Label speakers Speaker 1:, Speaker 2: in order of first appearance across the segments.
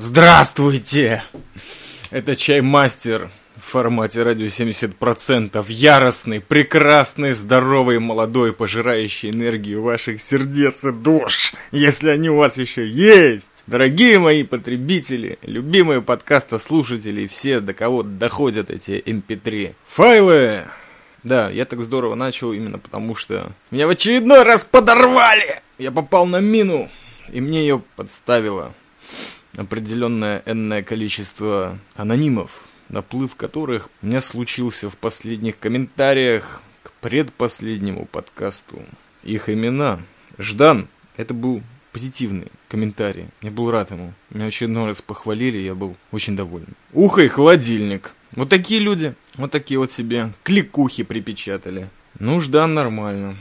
Speaker 1: Здравствуйте! Это чаймастер в формате радио 70%. Яростный, прекрасный, здоровый, молодой, пожирающий энергию ваших сердец и душ, если они у вас еще есть. Дорогие мои потребители, любимые подкаста слушатели и все, до кого доходят эти mp3 эм файлы. Да, я так здорово начал именно потому, что меня в очередной раз подорвали. Я попал на мину, и мне ее подставило определенное энное количество анонимов, наплыв которых у меня случился в последних комментариях к предпоследнему подкасту. Их имена. Ждан. Это был позитивный комментарий. Я был рад ему. Меня очередной раз похвалили, я был очень доволен. Ухо и холодильник. Вот такие люди. Вот такие вот себе кликухи припечатали. Ну, Ждан нормально.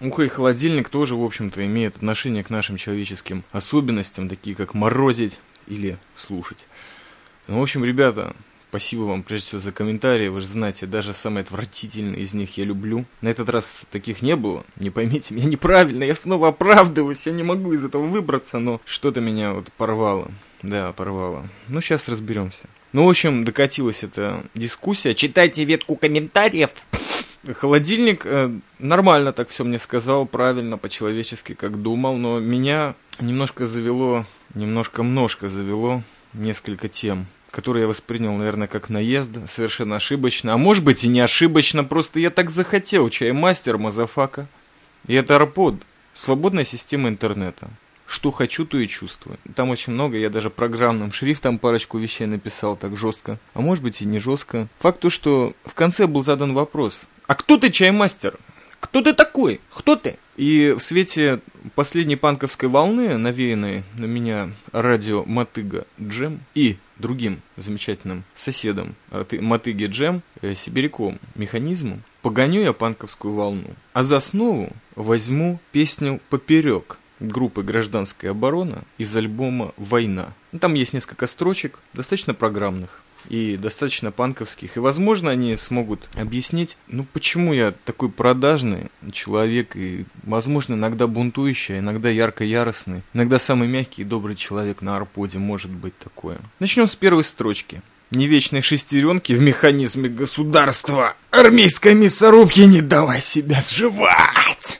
Speaker 1: Ухо и холодильник тоже, в общем-то, имеют отношение к нашим человеческим особенностям, такие как морозить или слушать. Ну, в общем, ребята, спасибо вам прежде всего за комментарии. Вы же знаете, даже самые отвратительные из них я люблю. На этот раз таких не было. Не поймите меня неправильно, я снова оправдываюсь, я не могу из этого выбраться, но что-то меня вот порвало. Да, порвало. Ну, сейчас разберемся. Ну, в общем, докатилась эта дискуссия. Читайте ветку комментариев. Холодильник э, нормально так все мне сказал, правильно, по-человечески, как думал, но меня немножко завело, немножко множко завело несколько тем, которые я воспринял, наверное, как наезд, совершенно ошибочно. А может быть и не ошибочно, просто я так захотел, чаймастер, motherfucker. И это Rpod, свободная система интернета. Что хочу, то и чувствую. Там очень много, я даже программным шрифтом парочку вещей написал так жестко. А может быть и не жестко. Факт то, что в конце был задан вопрос. А кто ты чаймастер? Кто ты такой? Кто ты? И в свете последней панковской волны, навеянной на меня радио Мотыга Джем и другим замечательным соседом Мотыги Джем, э, сибиряком, механизмом, погоню я панковскую волну. А за основу возьму песню «Поперек» группы «Гражданская оборона» из альбома «Война». Там есть несколько строчек, достаточно программных и достаточно панковских. И, возможно, они смогут объяснить, ну, почему я такой продажный человек и, возможно, иногда бунтующий, а иногда ярко-яростный, иногда самый мягкий и добрый человек на арподе может быть такое. Начнем с первой строчки. Не вечной шестеренки в механизме государства. Армейской мясорубки не давай себя сживать.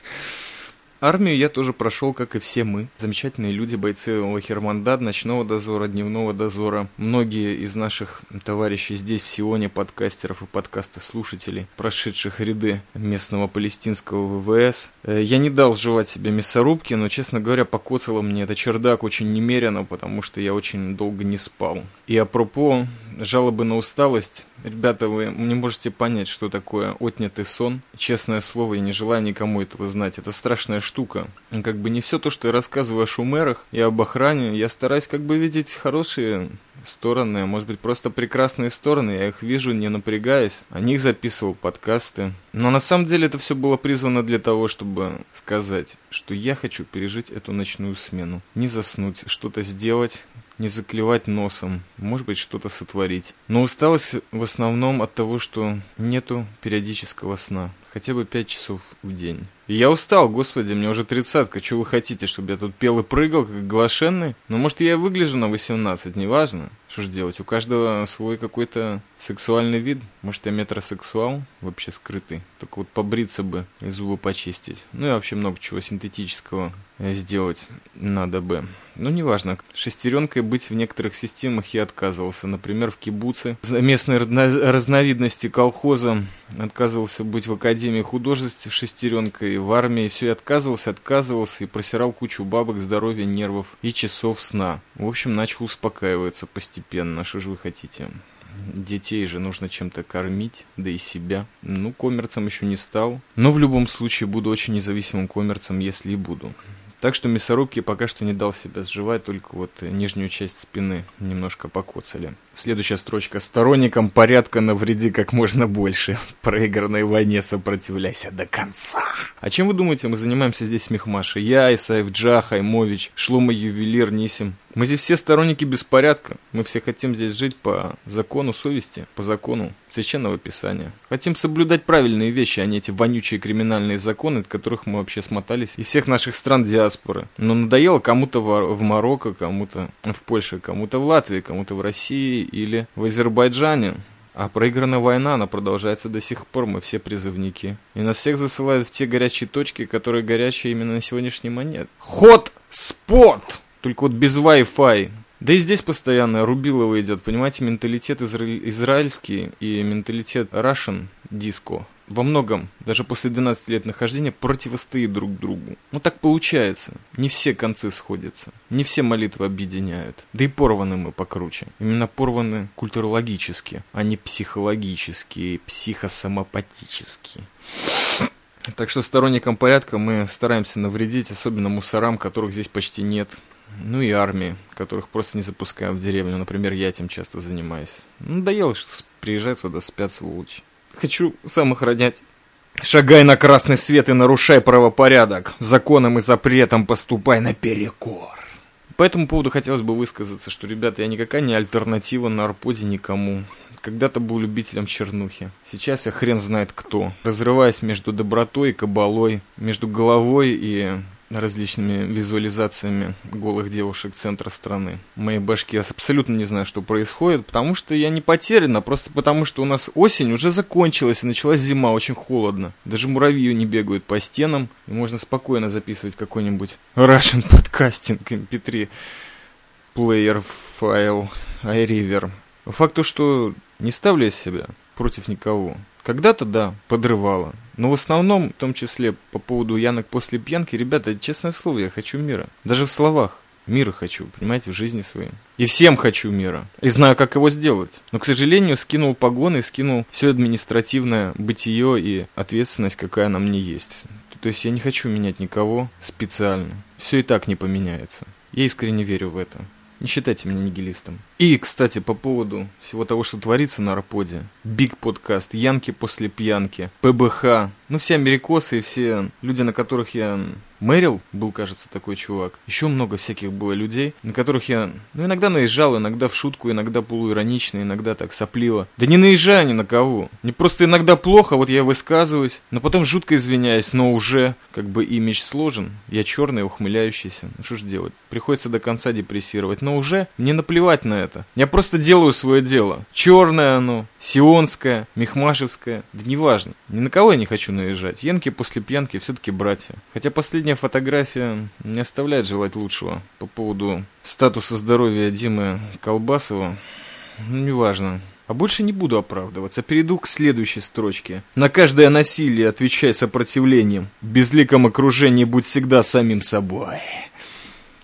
Speaker 1: Армию я тоже прошел, как и все мы. Замечательные люди, бойцы Лахермандад, ночного дозора, дневного дозора. Многие из наших товарищей здесь, в Сионе, подкастеров и подкаста слушателей, прошедших ряды местного палестинского ВВС. Э, я не дал жевать себе мясорубки, но, честно говоря, покоцало мне это чердак очень немерено, потому что я очень долго не спал. И апропо жалобы на усталость, Ребята, вы не можете понять, что такое отнятый сон. Честное слово, я не желаю никому этого знать. Это страшная штука. Как бы не все то, что я рассказываю о шумерах и об охране. Я стараюсь как бы видеть хорошие стороны, а может быть просто прекрасные стороны, я их вижу, не напрягаясь, о них записывал подкасты. Но на самом деле это все было призвано для того, чтобы сказать, что я хочу пережить эту ночную смену, не заснуть, что-то сделать, не заклевать носом, может быть что-то сотворить. Но усталость в основном от того, что нету периодического сна, хотя бы 5 часов в день. И я устал, господи, мне уже тридцатка, что вы хотите, чтобы я тут пел и прыгал, как глашенный? Ну, может, я выгляжу на 18, неважно. Что ж делать, у каждого свой какой-то сексуальный вид. Может, я метросексуал, вообще скрытый. Только вот побриться бы и зубы почистить. Ну и вообще много чего синтетического сделать надо бы. Ну, неважно. Шестеренкой быть в некоторых системах я отказывался. Например, в кибуце. Местной разновидности колхоза отказывался быть в Академии художеств шестеренкой. В армии все и отказывался, отказывался и просирал кучу бабок, здоровья, нервов и часов сна. В общем, начал успокаиваться постепенно. Что же вы хотите? Детей же нужно чем-то кормить, да и себя. Ну, коммерцем еще не стал. Но в любом случае буду очень независимым коммерцем, если и буду. Так что мясорубки пока что не дал себя сживать, только вот нижнюю часть спины немножко покоцали. Следующая строчка. Сторонникам порядка навреди как можно больше. Проигранной войне сопротивляйся до конца. А чем вы думаете, мы занимаемся здесь Мехмаши? Я, Исаев Джа, Хаймович, Шлума Ювелир, Нисим. Мы здесь все сторонники беспорядка. Мы все хотим здесь жить по закону совести, по закону священного писания. Хотим соблюдать правильные вещи, а не эти вонючие криминальные законы, от которых мы вообще смотались из всех наших стран диаспоры. Но надоело кому-то в Марокко, кому-то в Польше, кому-то в Латвии, кому-то в России или в Азербайджане. А проигранная война, она продолжается до сих пор, мы все призывники. И нас всех засылают в те горячие точки, которые горячие именно на сегодняшний момент. Ход спот! Только вот без Wi-Fi. Да и здесь постоянно Рубилова идет, понимаете, менталитет изра... израильский и менталитет Russian диско во многом, даже после 12 лет нахождения, противостоит друг другу. Ну так получается. Не все концы сходятся. Не все молитвы объединяют. Да и порваны мы покруче. Именно порваны культурологически, а не психологически, психосомопатически. Так что сторонникам порядка мы стараемся навредить, особенно мусорам, которых здесь почти нет. Ну и армии, которых просто не запускаем в деревню. Например, я этим часто занимаюсь. Надоело, что приезжать сюда спят сволочи. Хочу сам охранять. Шагай на красный свет и нарушай правопорядок. Законом и запретом поступай наперекор. По этому поводу хотелось бы высказаться, что, ребята, я никакая не альтернатива на арподе никому. Когда-то был любителем чернухи. Сейчас я хрен знает кто. Разрываясь между добротой и кабалой, между головой и различными визуализациями голых девушек центра страны. В моей башке я абсолютно не знаю, что происходит, потому что я не потерян, а просто потому, что у нас осень уже закончилась и началась зима, очень холодно. Даже муравьи не бегают по стенам, и можно спокойно записывать какой-нибудь Russian подкастинг MP3 плеер файл iRiver. Факт то, что не ставлю я себя против никого. Когда-то, да, подрывало. Но в основном, в том числе по поводу янок после пьянки, ребята, честное слово, я хочу мира. Даже в словах. Мира хочу, понимаете, в жизни своей. И всем хочу мира. И знаю, как его сделать. Но, к сожалению, скинул погоны, скинул все административное бытие и ответственность, какая на мне есть. То есть я не хочу менять никого специально. Все и так не поменяется. Я искренне верю в это. Не считайте меня нигилистом. И, кстати, по поводу всего того, что творится на Арподе. Биг подкаст, Янки после пьянки, ПБХ. Ну, все америкосы и все люди, на которых я Мэрил был, кажется, такой чувак. Еще много всяких было людей, на которых я, ну, иногда наезжал, иногда в шутку, иногда полуиронично, иногда так сопливо. Да не наезжаю ни на кого. Мне просто иногда плохо, вот я высказываюсь, но потом жутко извиняюсь, но уже как бы имидж сложен. Я черный, ухмыляющийся. Ну, что ж делать? Приходится до конца депрессировать. Но уже мне наплевать на это. Я просто делаю свое дело. Черное оно, сионское, мехмашевское. Да неважно. Ни на кого я не хочу наезжать. Янки после пьянки все-таки братья. Хотя Последняя фотография не оставляет желать лучшего по поводу статуса здоровья Димы Колбасова. Ну, неважно. А больше не буду оправдываться. Перейду к следующей строчке. На каждое насилие отвечай сопротивлением. В безликом окружении будь всегда самим собой.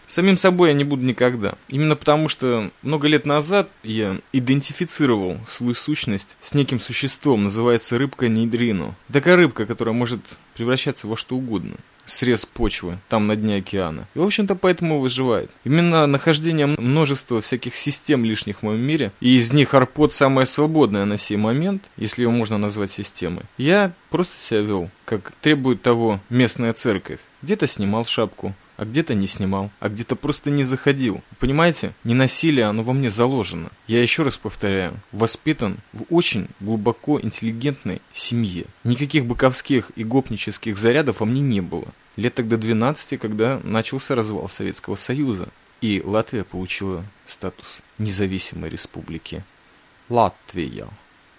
Speaker 1: Самим собой я не буду никогда. Именно потому, что много лет назад я идентифицировал свою сущность с неким существом, называется рыбка Нейдрино. Такая рыбка, которая может превращаться во что угодно срез почвы там на дне океана. И, в общем-то, поэтому выживает. Именно нахождение множества всяких систем лишних в моем мире, и из них арпод самая свободная на сей момент, если ее можно назвать системой, я просто себя вел, как требует того местная церковь. Где-то снимал шапку, а где-то не снимал, а где-то просто не заходил. Понимаете, не насилие, оно во мне заложено. Я еще раз повторяю, воспитан в очень глубоко интеллигентной семье. Никаких быковских и гопнических зарядов во мне не было. Лет тогда 12, когда начался развал Советского Союза, и Латвия получила статус независимой республики. Латвия.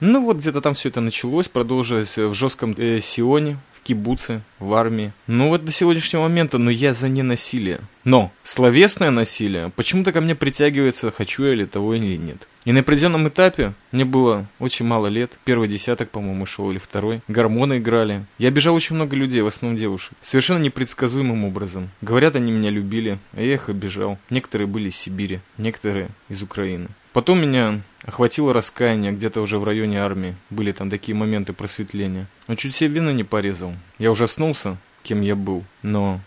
Speaker 1: Ну вот где-то там все это началось, продолжилось в жестком э, Сионе, кибуце, в армии. Ну вот до сегодняшнего момента, но я за ненасилие. Но словесное насилие почему-то ко мне притягивается, хочу я ли того или нет. И на определенном этапе, мне было очень мало лет, первый десяток, по-моему, шел или второй, гормоны играли. Я обижал очень много людей, в основном девушек, совершенно непредсказуемым образом. Говорят, они меня любили, а я их обижал. Некоторые были из Сибири, некоторые из Украины. Потом меня охватило раскаяние где-то уже в районе армии. Были там такие моменты просветления. Но чуть себе вина не порезал. Я ужаснулся, кем я был. Но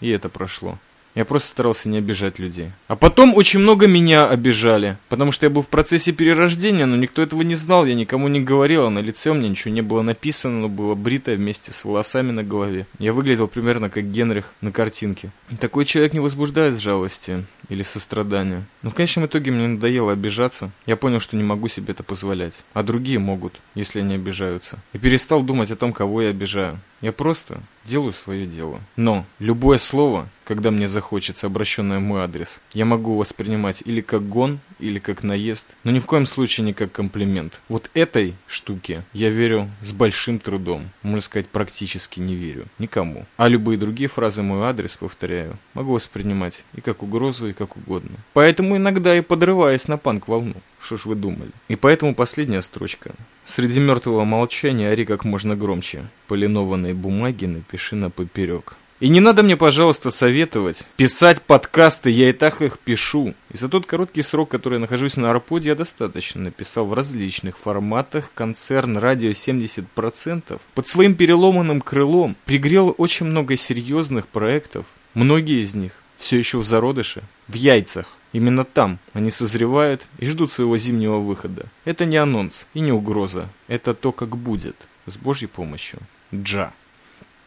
Speaker 1: и это прошло. Я просто старался не обижать людей. А потом очень много меня обижали, потому что я был в процессе перерождения, но никто этого не знал, я никому не говорил, а на лице у меня ничего не было написано, но было бритое вместе с волосами на голове. Я выглядел примерно как Генрих на картинке. Такой человек не возбуждает жалости или сострадания. Но в конечном итоге мне надоело обижаться. Я понял, что не могу себе это позволять. А другие могут, если они обижаются. И перестал думать о том, кого я обижаю. Я просто делаю свое дело. Но любое слово, когда мне захочется, обращенное в мой адрес, я могу воспринимать или как гон, или как наезд, но ни в коем случае не как комплимент. Вот этой штуке я верю с большим трудом. Можно сказать, практически не верю. Никому. А любые другие фразы мой адрес, повторяю, могу воспринимать и как угрозу, и как угодно. Поэтому иногда и подрываясь на панк-волну. Что ж вы думали? И поэтому последняя строчка. Среди мертвого молчания ори как можно громче. По линованной бумаге напиши на поперек. И не надо мне, пожалуйста, советовать. Писать подкасты, я и так их пишу. И за тот короткий срок, который я нахожусь на Арподе, я достаточно написал в различных форматах. Концерн «Радио 70%» под своим переломанным крылом пригрел очень много серьезных проектов. Многие из них все еще в зародыше, в яйцах. Именно там они созревают и ждут своего зимнего выхода. Это не анонс и не угроза. Это то, как будет. С Божьей помощью. Джа.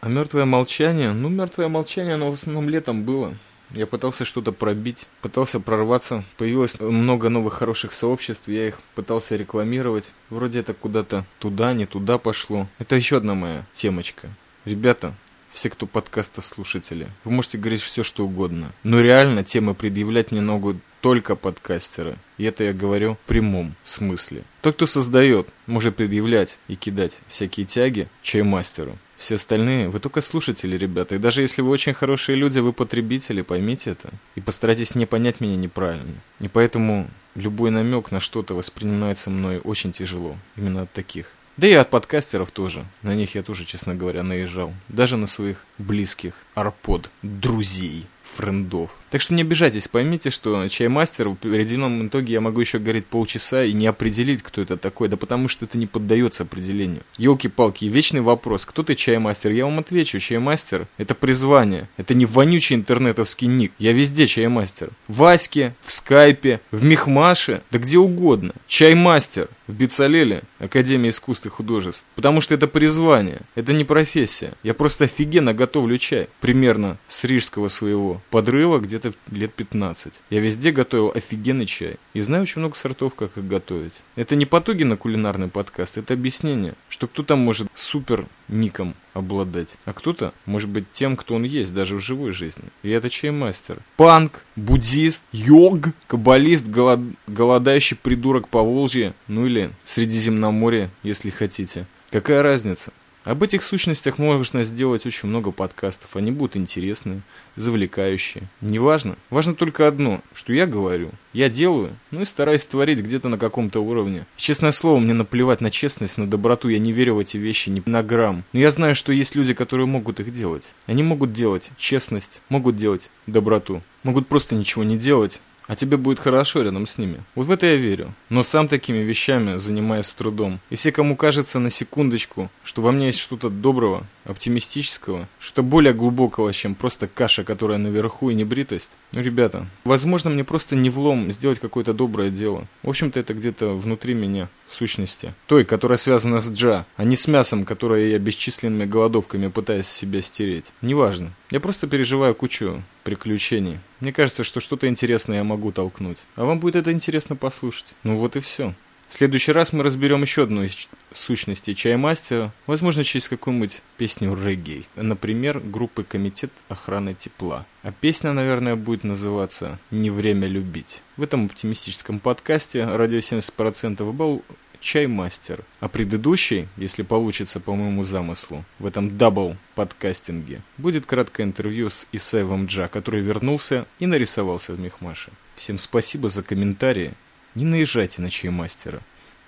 Speaker 1: А мертвое молчание? Ну, мертвое молчание, оно в основном летом было. Я пытался что-то пробить, пытался прорваться. Появилось много новых хороших сообществ, я их пытался рекламировать. Вроде это куда-то туда, не туда пошло. Это еще одна моя темочка. Ребята, все, кто подкаста слушатели. Вы можете говорить все, что угодно. Но реально темы предъявлять мне могут только подкастеры. И это я говорю в прямом смысле. Тот, кто создает, может предъявлять и кидать всякие тяги чаймастеру. Все остальные, вы только слушатели, ребята. И даже если вы очень хорошие люди, вы потребители, поймите это. И постарайтесь не понять меня неправильно. И поэтому любой намек на что-то воспринимается мной очень тяжело. Именно от таких. Да и от подкастеров тоже. На них я тоже, честно говоря, наезжал. Даже на своих близких арпод, друзей френдов. Так что не обижайтесь, поймите, что чаймастер в определенном итоге я могу еще говорить полчаса и не определить, кто это такой, да потому что это не поддается определению. Елки-палки, вечный вопрос, кто ты чаймастер? Я вам отвечу, чаймастер это призвание, это не вонючий интернетовский ник, я везде чаймастер. В Ваське, в Скайпе, в Мехмаше, да где угодно. Чаймастер в Бицалеле, Академия искусств и художеств. Потому что это призвание, это не профессия. Я просто офигенно готовлю чай, примерно с рижского своего подрыва где-то лет 15. Я везде готовил офигенный чай. И знаю очень много сортов, как их готовить. Это не потуги на кулинарный подкаст, это объяснение, что кто-то может супер ником обладать, а кто-то может быть тем, кто он есть, даже в живой жизни. И это чаймастер. Панк, буддист, йог, каббалист, голод... голодающий придурок по Волжье, ну или Средиземноморье, если хотите. Какая разница? Об этих сущностях можно сделать очень много подкастов. Они будут интересные, завлекающие. Неважно. Важно только одно, что я говорю. Я делаю, ну и стараюсь творить где-то на каком-то уровне. Честное слово, мне наплевать на честность, на доброту. Я не верю в эти вещи ни на грамм. Но я знаю, что есть люди, которые могут их делать. Они могут делать честность, могут делать доброту. Могут просто ничего не делать, а тебе будет хорошо рядом с ними. Вот в это я верю. Но сам такими вещами занимаюсь с трудом. И все, кому кажется на секундочку, что во мне есть что-то доброго, оптимистического, что более глубокого, чем просто каша, которая наверху и небритость, ну, ребята, возможно, мне просто не влом сделать какое-то доброе дело. В общем-то, это где-то внутри меня, сущности. Той, которая связана с джа, а не с мясом, которое я бесчисленными голодовками пытаюсь себя стереть. Неважно. Я просто переживаю кучу приключений. Мне кажется, что что-то интересное я могу толкнуть. А вам будет это интересно послушать. Ну вот и все. В следующий раз мы разберем еще одну из сущностей чаймастера, возможно, через какую-нибудь песню регги. Например, группы «Комитет охраны тепла». А песня, наверное, будет называться «Не время любить». В этом оптимистическом подкасте «Радио 70%» был чаймастер. А предыдущий, если получится по моему замыслу, в этом double подкастинге, будет краткое интервью с Исаевым Джа, который вернулся и нарисовался в Мехмаше. Всем спасибо за комментарии. Не наезжайте на чаймастера.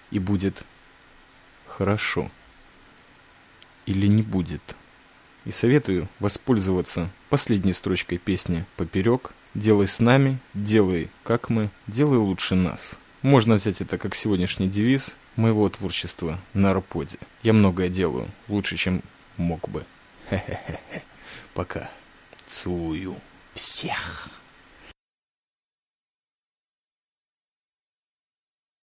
Speaker 1: И будет хорошо. Или не будет. И советую воспользоваться последней строчкой песни «Поперек». «Делай с нами, делай как мы, делай лучше нас». Можно взять это как сегодняшний девиз моего творчества на Арподе. Я многое делаю, лучше, чем мог бы. Хе-хе-хе. Пока. Целую.
Speaker 2: Всех.